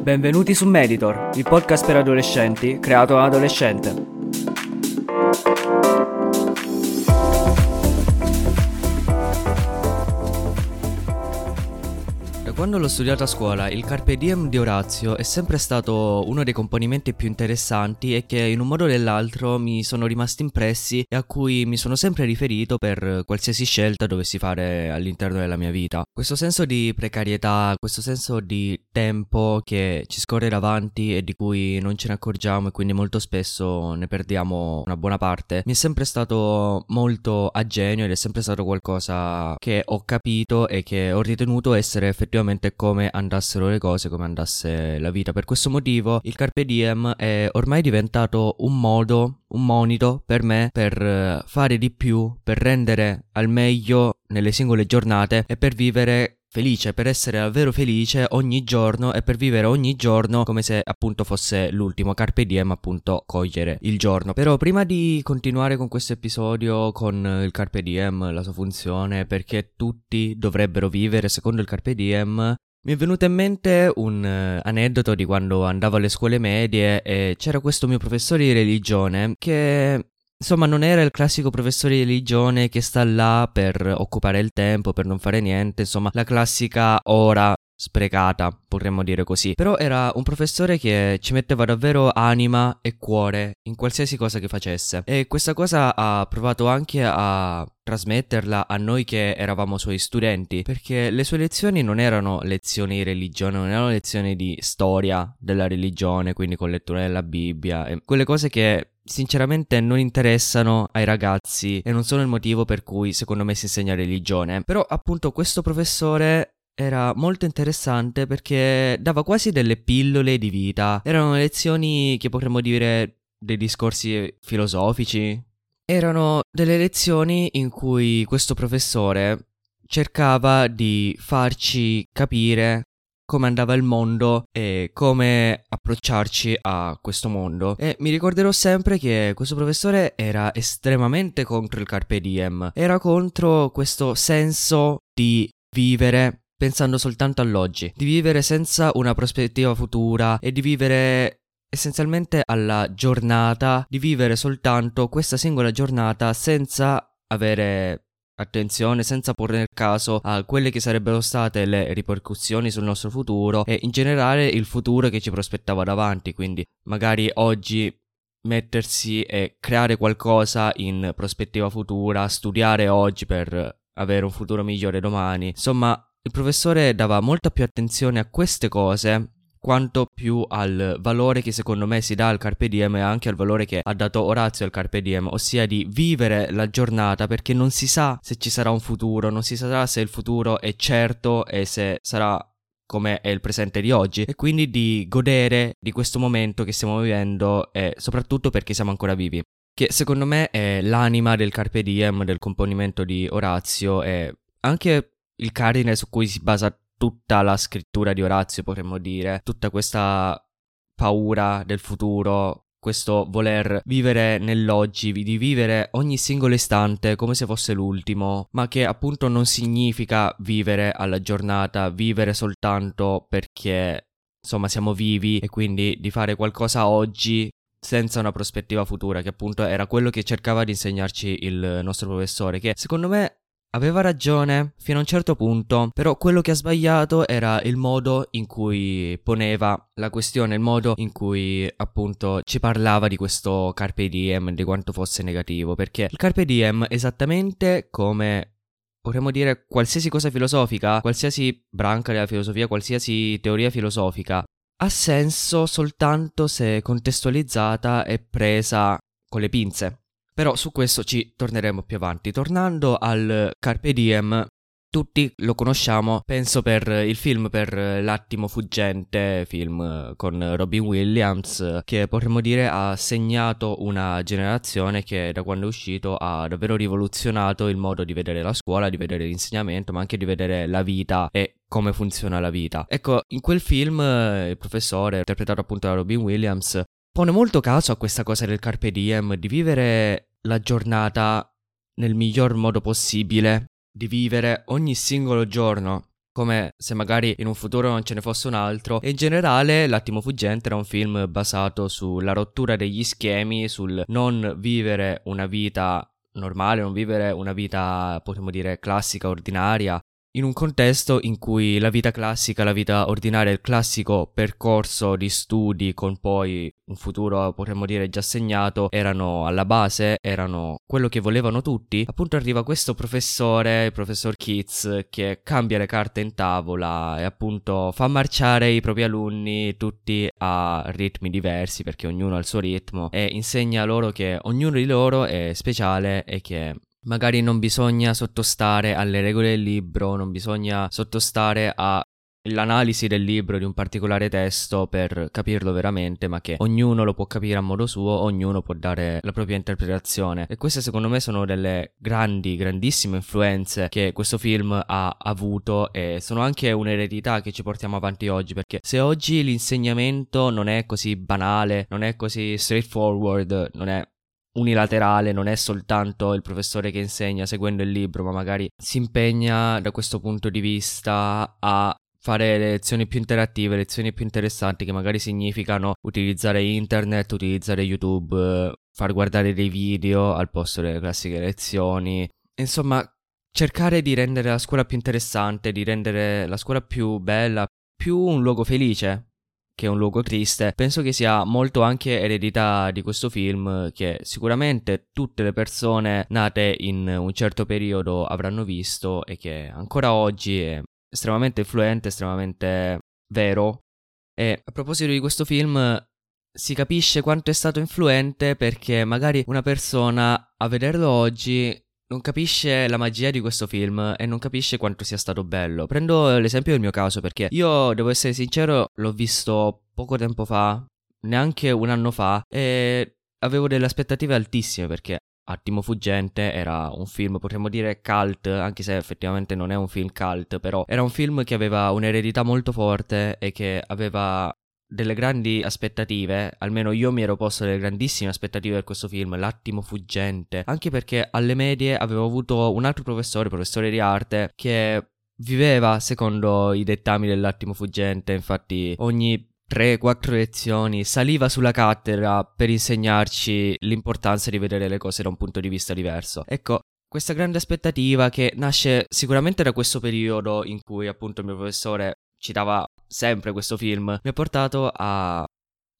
Benvenuti su Meditor, il podcast per adolescenti creato da adolescente. Quando l'ho studiato a scuola, il Carpe Diem di Orazio è sempre stato uno dei componimenti più interessanti e che in un modo o nell'altro mi sono rimasti impressi e a cui mi sono sempre riferito per qualsiasi scelta dovessi fare all'interno della mia vita. Questo senso di precarietà, questo senso di tempo che ci scorre davanti e di cui non ce ne accorgiamo e quindi molto spesso ne perdiamo una buona parte, mi è sempre stato molto a genio ed è sempre stato qualcosa che ho capito e che ho ritenuto essere effettivamente effettivamente come andassero le cose, come andasse la vita. Per questo motivo il Carpe Diem è ormai diventato un modo, un monito per me per eh, fare di più, per rendere al meglio nelle singole giornate e per vivere felice, per essere davvero felice ogni giorno e per vivere ogni giorno come se appunto fosse l'ultimo carpe diem, appunto cogliere il giorno. Però prima di continuare con questo episodio con il carpe diem, la sua funzione, perché tutti dovrebbero vivere secondo il carpe diem, mi è venuto in mente un uh, aneddoto di quando andavo alle scuole medie e c'era questo mio professore di religione che Insomma, non era il classico professore di religione che sta là per occupare il tempo, per non fare niente, insomma, la classica ora sprecata, potremmo dire così. Però era un professore che ci metteva davvero anima e cuore in qualsiasi cosa che facesse. E questa cosa ha provato anche a trasmetterla a noi che eravamo suoi studenti, perché le sue lezioni non erano lezioni di religione, non erano lezioni di storia della religione, quindi con lettura della Bibbia, e quelle cose che sinceramente non interessano ai ragazzi e non sono il motivo per cui secondo me si insegna religione. Però appunto questo professore era molto interessante perché dava quasi delle pillole di vita. Erano lezioni che potremmo dire dei discorsi filosofici. Erano delle lezioni in cui questo professore cercava di farci capire come andava il mondo e come approcciarci a questo mondo. E mi ricorderò sempre che questo professore era estremamente contro il carpe diem, era contro questo senso di vivere pensando soltanto all'oggi, di vivere senza una prospettiva futura e di vivere essenzialmente alla giornata, di vivere soltanto questa singola giornata senza avere attenzione senza porre nel caso a quelle che sarebbero state le ripercussioni sul nostro futuro e in generale il futuro che ci prospettava davanti, quindi magari oggi mettersi e creare qualcosa in prospettiva futura, studiare oggi per avere un futuro migliore domani. Insomma, il professore dava molta più attenzione a queste cose quanto più al valore che secondo me si dà al carpe diem e anche al valore che ha dato Orazio al carpe diem, ossia di vivere la giornata perché non si sa se ci sarà un futuro, non si sa se il futuro è certo e se sarà come è il presente di oggi e quindi di godere di questo momento che stiamo vivendo e soprattutto perché siamo ancora vivi. Che secondo me è l'anima del carpe diem, del componimento di Orazio e anche il cardine su cui si basa tutta la scrittura di Orazio, potremmo dire, tutta questa paura del futuro, questo voler vivere nell'oggi, di vivere ogni singolo istante come se fosse l'ultimo, ma che appunto non significa vivere alla giornata, vivere soltanto perché insomma siamo vivi e quindi di fare qualcosa oggi senza una prospettiva futura, che appunto era quello che cercava di insegnarci il nostro professore, che secondo me Aveva ragione fino a un certo punto, però quello che ha sbagliato era il modo in cui poneva la questione, il modo in cui appunto ci parlava di questo carpe diem, di quanto fosse negativo, perché il carpe diem esattamente come potremmo dire qualsiasi cosa filosofica, qualsiasi branca della filosofia, qualsiasi teoria filosofica, ha senso soltanto se contestualizzata e presa con le pinze. Però su questo ci torneremo più avanti. Tornando al Carpe Diem, tutti lo conosciamo, penso per il film per L'attimo fuggente, film con Robin Williams, che potremmo dire ha segnato una generazione che da quando è uscito ha davvero rivoluzionato il modo di vedere la scuola, di vedere l'insegnamento, ma anche di vedere la vita e come funziona la vita. Ecco, in quel film il professore, interpretato appunto da Robin Williams, pone molto caso a questa cosa del carpe diem, di vivere la giornata nel miglior modo possibile, di vivere ogni singolo giorno come se magari in un futuro non ce ne fosse un altro. E in generale L'attimo fuggente era un film basato sulla rottura degli schemi, sul non vivere una vita normale, non vivere una vita, potremmo dire, classica, ordinaria, in un contesto in cui la vita classica, la vita ordinaria, il classico percorso di studi con poi un futuro potremmo dire già segnato, erano alla base, erano quello che volevano tutti, appunto arriva questo professore, il professor Keats, che cambia le carte in tavola e appunto fa marciare i propri alunni tutti a ritmi diversi perché ognuno ha il suo ritmo e insegna loro che ognuno di loro è speciale e che magari non bisogna sottostare alle regole del libro, non bisogna sottostare all'analisi del libro di un particolare testo per capirlo veramente, ma che ognuno lo può capire a modo suo, ognuno può dare la propria interpretazione. E queste secondo me sono delle grandi, grandissime influenze che questo film ha avuto e sono anche un'eredità che ci portiamo avanti oggi, perché se oggi l'insegnamento non è così banale, non è così straightforward, non è unilaterale, non è soltanto il professore che insegna seguendo il libro, ma magari si impegna da questo punto di vista a fare lezioni più interattive, lezioni più interessanti che magari significano utilizzare internet, utilizzare YouTube, far guardare dei video al posto delle classiche lezioni. Insomma, cercare di rendere la scuola più interessante, di rendere la scuola più bella, più un luogo felice che è un luogo triste, penso che sia molto anche eredità di questo film che sicuramente tutte le persone nate in un certo periodo avranno visto e che ancora oggi è estremamente influente, estremamente vero. E a proposito di questo film si capisce quanto è stato influente perché magari una persona a vederlo oggi non capisce la magia di questo film e non capisce quanto sia stato bello. Prendo l'esempio del mio caso perché io, devo essere sincero, l'ho visto poco tempo fa, neanche un anno fa, e avevo delle aspettative altissime perché Attimo Fuggente era un film, potremmo dire cult, anche se effettivamente non è un film cult, però era un film che aveva un'eredità molto forte e che aveva delle grandi aspettative, almeno io mi ero posto delle grandissime aspettative per questo film, L'attimo fuggente, anche perché alle medie avevo avuto un altro professore, professore di arte, che viveva secondo i dettami dell'attimo fuggente, infatti ogni 3-4 lezioni saliva sulla cattedra per insegnarci l'importanza di vedere le cose da un punto di vista diverso. Ecco, questa grande aspettativa che nasce sicuramente da questo periodo in cui appunto il mio professore citava sempre questo film, mi ha portato a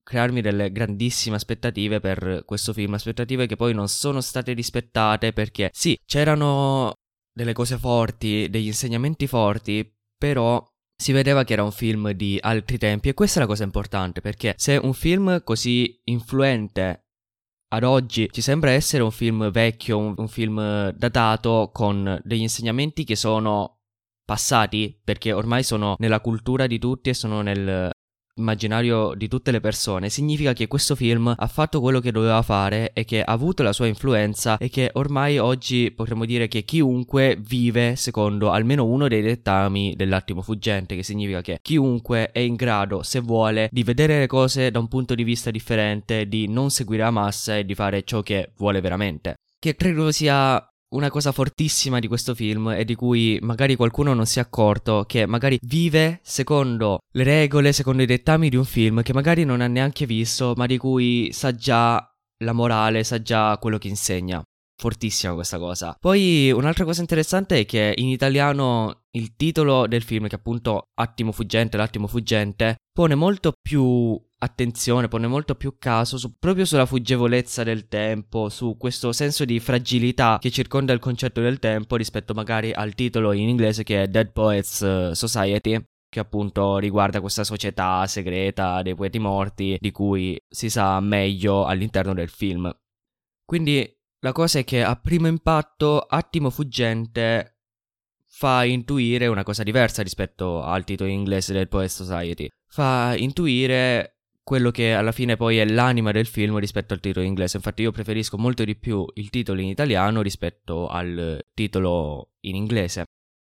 crearmi delle grandissime aspettative per questo film, aspettative che poi non sono state rispettate perché sì, c'erano delle cose forti, degli insegnamenti forti, però si vedeva che era un film di altri tempi e questa è la cosa importante perché se un film così influente ad oggi ci sembra essere un film vecchio, un, un film datato con degli insegnamenti che sono passati perché ormai sono nella cultura di tutti e sono nel immaginario di tutte le persone, significa che questo film ha fatto quello che doveva fare e che ha avuto la sua influenza e che ormai oggi potremmo dire che chiunque vive secondo almeno uno dei dettami dell'attimo fuggente, che significa che chiunque è in grado, se vuole, di vedere le cose da un punto di vista differente, di non seguire la massa e di fare ciò che vuole veramente. Che credo sia una cosa fortissima di questo film e di cui magari qualcuno non si è accorto, che magari vive secondo le regole, secondo i dettami di un film che magari non ha neanche visto, ma di cui sa già la morale, sa già quello che insegna. Fortissima questa cosa. Poi un'altra cosa interessante è che in italiano il titolo del film, che appunto Attimo fuggente, l'attimo fuggente, pone molto più attenzione, pone molto più caso su, proprio sulla fuggevolezza del tempo, su questo senso di fragilità che circonda il concetto del tempo rispetto magari al titolo in inglese che è Dead Poets eh, Society, che appunto riguarda questa società segreta dei poeti morti di cui si sa meglio all'interno del film. Quindi la cosa è che a primo impatto Attimo Fuggente fa intuire una cosa diversa rispetto al titolo inglese del Poet Society. Fa intuire quello che alla fine poi è l'anima del film rispetto al titolo inglese. Infatti io preferisco molto di più il titolo in italiano rispetto al titolo in inglese.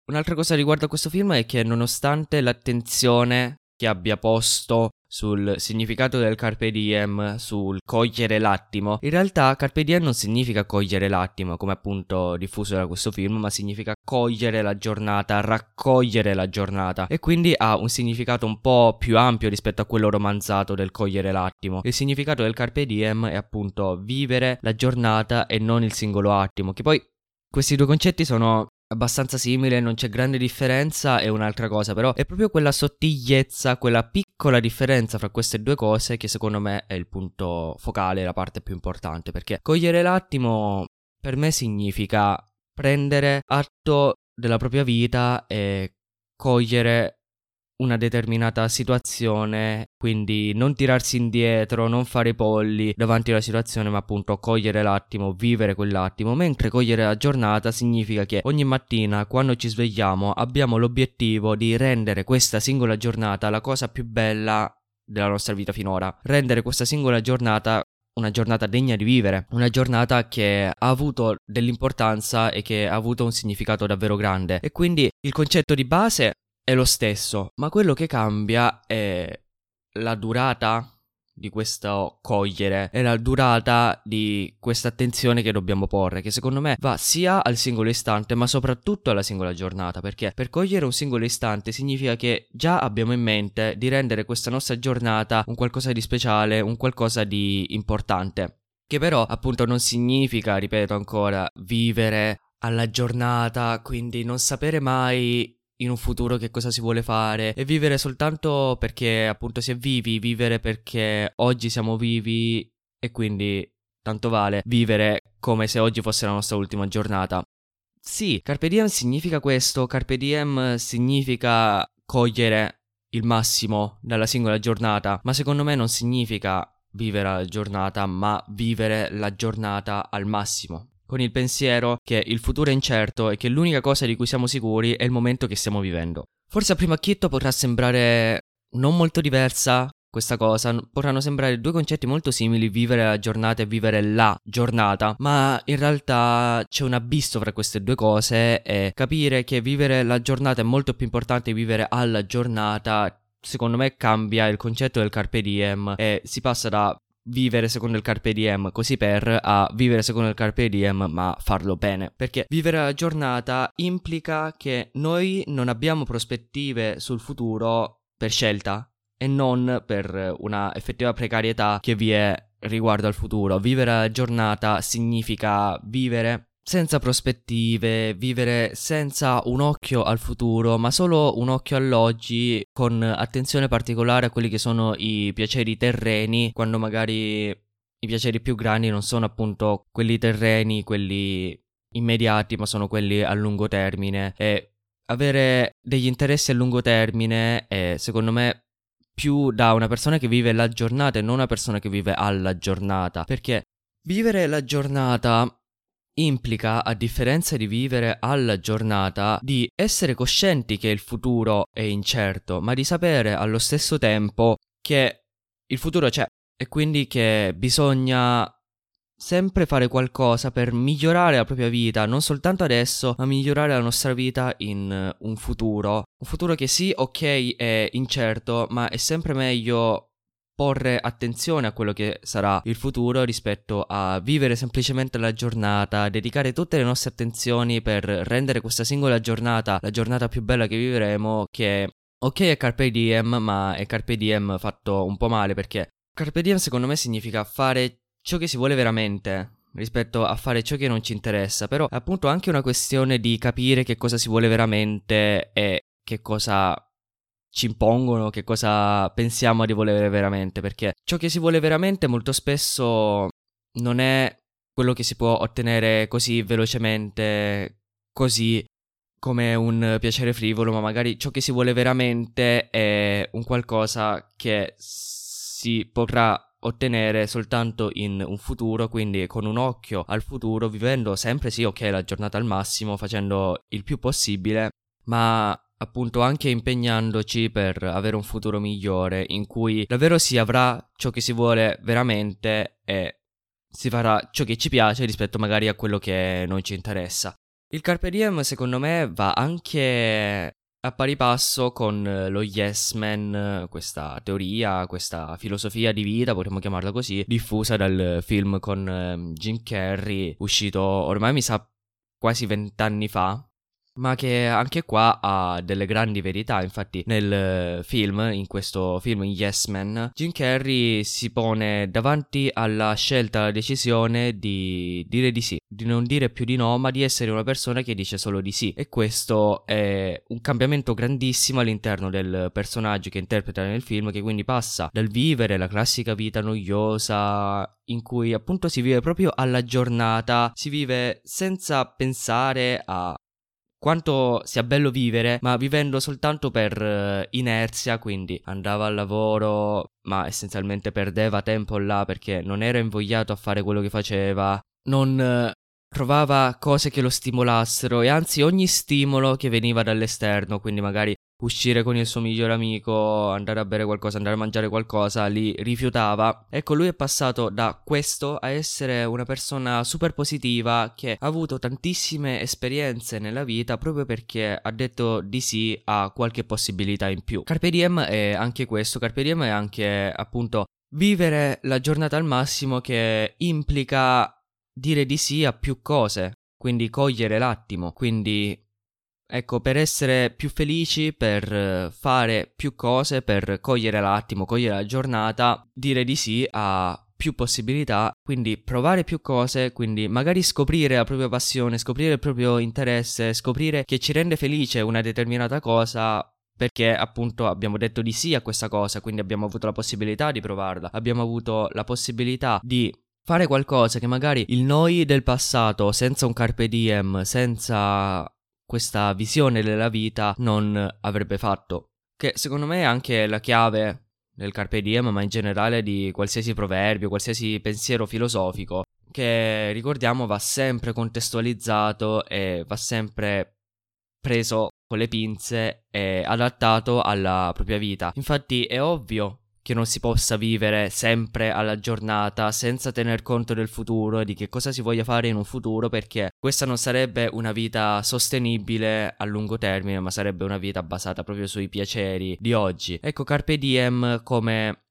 Un'altra cosa riguardo a questo film è che nonostante l'attenzione che abbia posto sul significato del carpe diem, sul cogliere l'attimo, in realtà carpe diem non significa cogliere l'attimo, come appunto diffuso da questo film, ma significa cogliere la giornata, raccogliere la giornata e quindi ha un significato un po' più ampio rispetto a quello romanzato del cogliere l'attimo. Il significato del carpe diem è appunto vivere la giornata e non il singolo attimo, che poi questi due concetti sono abbastanza simili, non c'è grande differenza, è un'altra cosa, però è proprio quella sottigliezza, quella piccola differenza fra queste due cose che secondo me è il punto focale, la parte più importante, perché cogliere l'attimo per me significa prendere atto della propria vita e cogliere una determinata situazione, quindi non tirarsi indietro, non fare i polli davanti alla situazione, ma appunto cogliere l'attimo, vivere quell'attimo, mentre cogliere la giornata significa che ogni mattina quando ci svegliamo abbiamo l'obiettivo di rendere questa singola giornata la cosa più bella della nostra vita finora, rendere questa singola giornata una giornata degna di vivere, una giornata che ha avuto dell'importanza e che ha avuto un significato davvero grande. E quindi il concetto di base è lo stesso, ma quello che cambia è la durata di questo cogliere e la durata di questa attenzione che dobbiamo porre, che secondo me va sia al singolo istante, ma soprattutto alla singola giornata, perché per cogliere un singolo istante significa che già abbiamo in mente di rendere questa nostra giornata un qualcosa di speciale, un qualcosa di importante. Che però appunto non significa, ripeto ancora, vivere alla giornata, quindi non sapere mai in un futuro che cosa si vuole fare. E vivere soltanto perché appunto si è vivi, vivere perché oggi siamo vivi e quindi tanto vale vivere come se oggi fosse la nostra ultima giornata. Sì, Carpe Diem significa questo, Carpe Diem significa cogliere il massimo dalla singola giornata, ma secondo me non significa vivere la giornata, ma vivere la giornata al massimo con il pensiero che il futuro è incerto e che l'unica cosa di cui siamo sicuri è il momento che stiamo vivendo. Forse a primo acchitto potrà sembrare non molto diversa questa cosa, potranno sembrare due concetti molto simili, vivere la giornata e vivere la giornata, ma in realtà c'è un abisso fra queste due cose e capire che vivere la giornata è molto più importante di vivere alla giornata secondo me cambia il concetto del carpe diem e si passa da vivere secondo il carpe diem così per a vivere secondo il carpe diem ma farlo bene. Perché vivere la giornata implica che noi non abbiamo prospettive sul futuro per scelta e non per una effettiva precarietà che vi è riguardo al futuro. Vivere la giornata significa vivere senza prospettive, vivere senza un occhio al futuro, ma solo un occhio all'oggi, con attenzione particolare a quelli che sono i piaceri terreni, quando magari i piaceri più grandi non sono appunto quelli terreni, quelli immediati, ma sono quelli a lungo termine. E avere degli interessi a lungo termine è, secondo me, più da una persona che vive la giornata e non una persona che vive alla giornata. Perché vivere la giornata implica, a differenza di vivere alla giornata, di essere coscienti che il futuro è incerto, ma di sapere allo stesso tempo che il futuro c'è e quindi che bisogna sempre fare qualcosa per migliorare la propria vita, non soltanto adesso, ma migliorare la nostra vita in un futuro. Un futuro che sì, ok, è incerto, ma è sempre meglio porre attenzione a quello che sarà il futuro rispetto a vivere semplicemente la giornata, dedicare tutte le nostre attenzioni per rendere questa singola giornata la giornata più bella che vivremo, che ok è Carpe Diem, ma è Carpe Diem fatto un po' male perché Carpe Diem secondo me significa fare ciò che si vuole veramente, rispetto a fare ciò che non ci interessa, però è appunto anche una questione di capire che cosa si vuole veramente e che cosa ci impongono, che cosa pensiamo di volere veramente, perché ciò che si vuole veramente molto spesso non è quello che si può ottenere così velocemente, così come un piacere frivolo, ma magari ciò che si vuole veramente è un qualcosa che si potrà ottenere soltanto in un futuro, quindi con un occhio al futuro, vivendo sempre sì, ok, la giornata al massimo, facendo il più possibile, ma appunto anche impegnandoci per avere un futuro migliore in cui davvero si avrà ciò che si vuole veramente e si farà ciò che ci piace rispetto magari a quello che non ci interessa. Il Carpe Diem secondo me va anche a pari passo con lo Yes Man, questa teoria, questa filosofia di vita, potremmo chiamarla così, diffusa dal film con ehm, Jim Carrey, uscito ormai mi sa quasi vent'anni fa, ma che anche qua ha delle grandi verità. Infatti, nel film, in questo film Yes Man, Jim Carrey si pone davanti alla scelta, alla decisione di dire di sì, di non dire più di no, ma di essere una persona che dice solo di sì. E questo è un cambiamento grandissimo all'interno del personaggio che interpreta nel film, che quindi passa dal vivere la classica vita noiosa in cui appunto si vive proprio alla giornata, si vive senza pensare a quanto sia bello vivere, ma vivendo soltanto per uh, inerzia, quindi andava al lavoro, ma essenzialmente perdeva tempo là perché non era invogliato a fare quello che faceva, non trovava cose che lo stimolassero e anzi ogni stimolo che veniva dall'esterno, quindi magari uscire con il suo migliore amico, andare a bere qualcosa, andare a mangiare qualcosa, li rifiutava. Ecco, lui è passato da questo a essere una persona super positiva che ha avuto tantissime esperienze nella vita proprio perché ha detto di sì a qualche possibilità in più. Carpe diem è anche questo, Carpe diem è anche appunto vivere la giornata al massimo che implica dire di sì a più cose, quindi cogliere l'attimo, quindi Ecco, per essere più felici, per eh, fare più cose, per cogliere l'attimo, cogliere la giornata, dire di sì a più possibilità, quindi provare più cose, quindi magari scoprire la propria passione, scoprire il proprio interesse, scoprire che ci rende felice una determinata cosa perché appunto abbiamo detto di sì a questa cosa, quindi abbiamo avuto la possibilità di provarla, abbiamo avuto la possibilità di fare qualcosa che magari il noi del passato, senza un carpe diem, senza questa visione della vita non avrebbe fatto. Che secondo me è anche la chiave del carpe diem, ma in generale di qualsiasi proverbio, qualsiasi pensiero filosofico, che ricordiamo va sempre contestualizzato e va sempre preso con le pinze e adattato alla propria vita. Infatti è ovvio che non si possa vivere sempre alla giornata senza tener conto del futuro e di che cosa si voglia fare in un futuro perché questa non sarebbe una vita sostenibile a lungo termine ma sarebbe una vita basata proprio sui piaceri di oggi. Ecco Carpe Diem come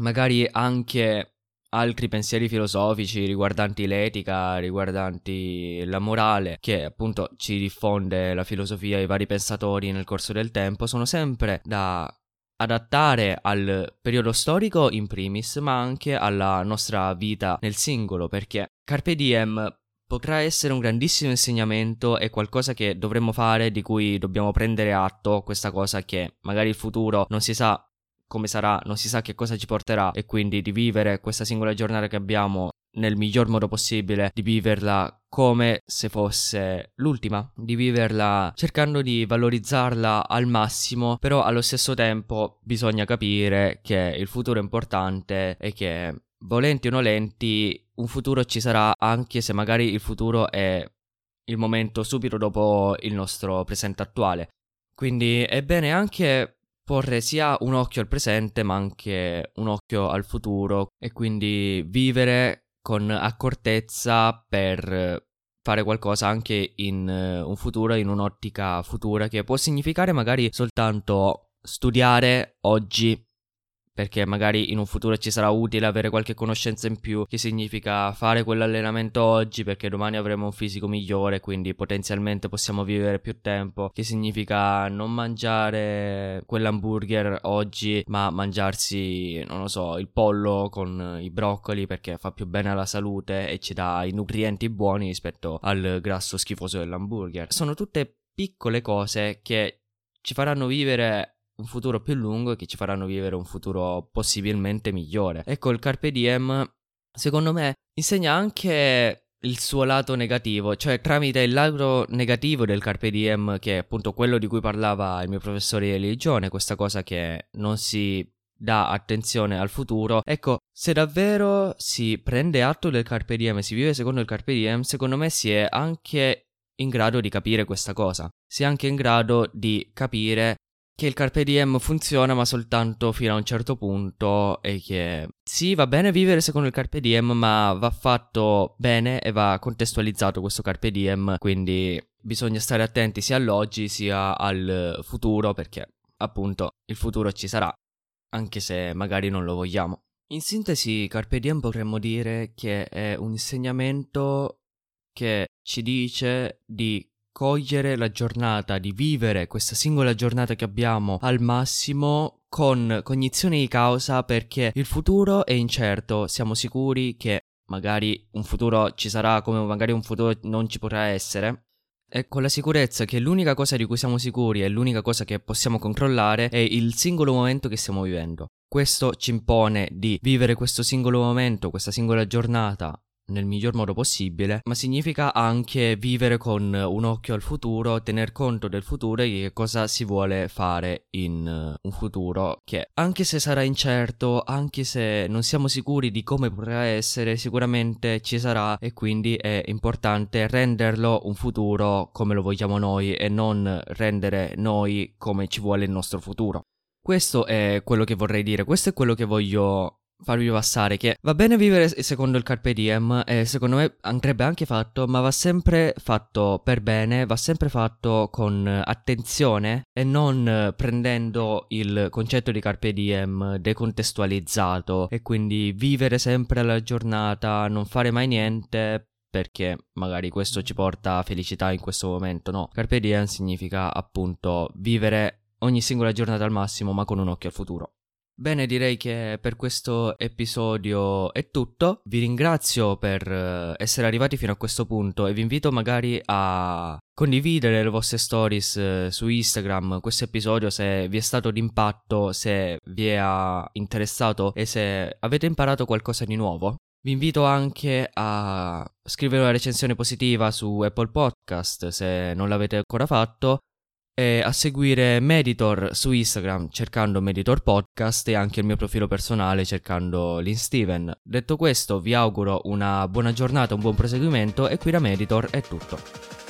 magari anche altri pensieri filosofici riguardanti l'etica, riguardanti la morale, che appunto ci diffonde la filosofia e i vari pensatori nel corso del tempo, sono sempre da adattare al periodo storico in primis, ma anche alla nostra vita nel singolo, perché Carpe Diem potrà essere un grandissimo insegnamento e qualcosa che dovremmo fare, di cui dobbiamo prendere atto, questa cosa che magari il futuro non si sa come sarà, non si sa che cosa ci porterà e quindi di vivere questa singola giornata che abbiamo nel miglior modo possibile, di viverla come se fosse l'ultima, di viverla cercando di valorizzarla al massimo, però allo stesso tempo bisogna capire che il futuro è importante e che volenti o nolenti un futuro ci sarà anche se magari il futuro è il momento subito dopo il nostro presente attuale. Quindi è bene anche porre sia un occhio al presente ma anche un occhio al futuro e quindi vivere con accortezza per fare qualcosa anche in uh, un futuro, in un'ottica futura, che può significare magari soltanto studiare oggi perché magari in un futuro ci sarà utile avere qualche conoscenza in più, che significa fare quell'allenamento oggi perché domani avremo un fisico migliore, quindi potenzialmente possiamo vivere più tempo, che significa non mangiare quell'hamburger oggi, ma mangiarsi, non lo so, il pollo con i broccoli perché fa più bene alla salute e ci dà i nutrienti buoni rispetto al grasso schifoso dell'hamburger. Sono tutte piccole cose che ci faranno vivere un futuro più lungo e che ci faranno vivere un futuro possibilmente migliore. Ecco, il Carpe Diem, secondo me, insegna anche il suo lato negativo, cioè tramite il lato negativo del Carpe Diem, che è appunto quello di cui parlava il mio professore di religione, questa cosa che non si dà attenzione al futuro. Ecco, se davvero si prende atto del Carpe Diem e si vive secondo il Carpe Diem, secondo me si è anche in grado di capire questa cosa. Si è anche in grado di capire che il carpe diem funziona ma soltanto fino a un certo punto e che sì, va bene vivere secondo il carpe diem, ma va fatto bene e va contestualizzato questo carpe diem, quindi bisogna stare attenti sia all'oggi sia al futuro perché appunto il futuro ci sarà, anche se magari non lo vogliamo. In sintesi, carpe diem potremmo dire che è un insegnamento che ci dice di cogliere la giornata, di vivere questa singola giornata che abbiamo al massimo con cognizione di causa perché il futuro è incerto, siamo sicuri che magari un futuro ci sarà come magari un futuro non ci potrà essere. E con la sicurezza che l'unica cosa di cui siamo sicuri e l'unica cosa che possiamo controllare è il singolo momento che stiamo vivendo. Questo ci impone di vivere questo singolo momento, questa singola giornata nel miglior modo possibile, ma significa anche vivere con un occhio al futuro, tener conto del futuro e che cosa si vuole fare in uh, un futuro che anche se sarà incerto, anche se non siamo sicuri di come potrà essere, sicuramente ci sarà e quindi è importante renderlo un futuro come lo vogliamo noi e non rendere noi come ci vuole il nostro futuro. Questo è quello che vorrei dire, questo è quello che voglio farvi passare che va bene vivere secondo il carpe diem e secondo me andrebbe anche fatto ma va sempre fatto per bene va sempre fatto con attenzione e non prendendo il concetto di carpe diem decontestualizzato e quindi vivere sempre la giornata non fare mai niente perché magari questo ci porta felicità in questo momento no? Carpe diem significa appunto vivere ogni singola giornata al massimo ma con un occhio al futuro Bene, direi che per questo episodio è tutto. Vi ringrazio per eh, essere arrivati fino a questo punto e vi invito magari a condividere le vostre stories eh, su Instagram questo episodio se vi è stato d'impatto, se vi ha interessato e se avete imparato qualcosa di nuovo. Vi invito anche a scrivere una recensione positiva su Apple Podcast se non l'avete ancora fatto e a seguire Meditor su Instagram cercando Meditor Podcast e anche il mio profilo personale cercando l'Insteven. Detto questo vi auguro una buona giornata, un buon proseguimento e qui da Meditor è tutto.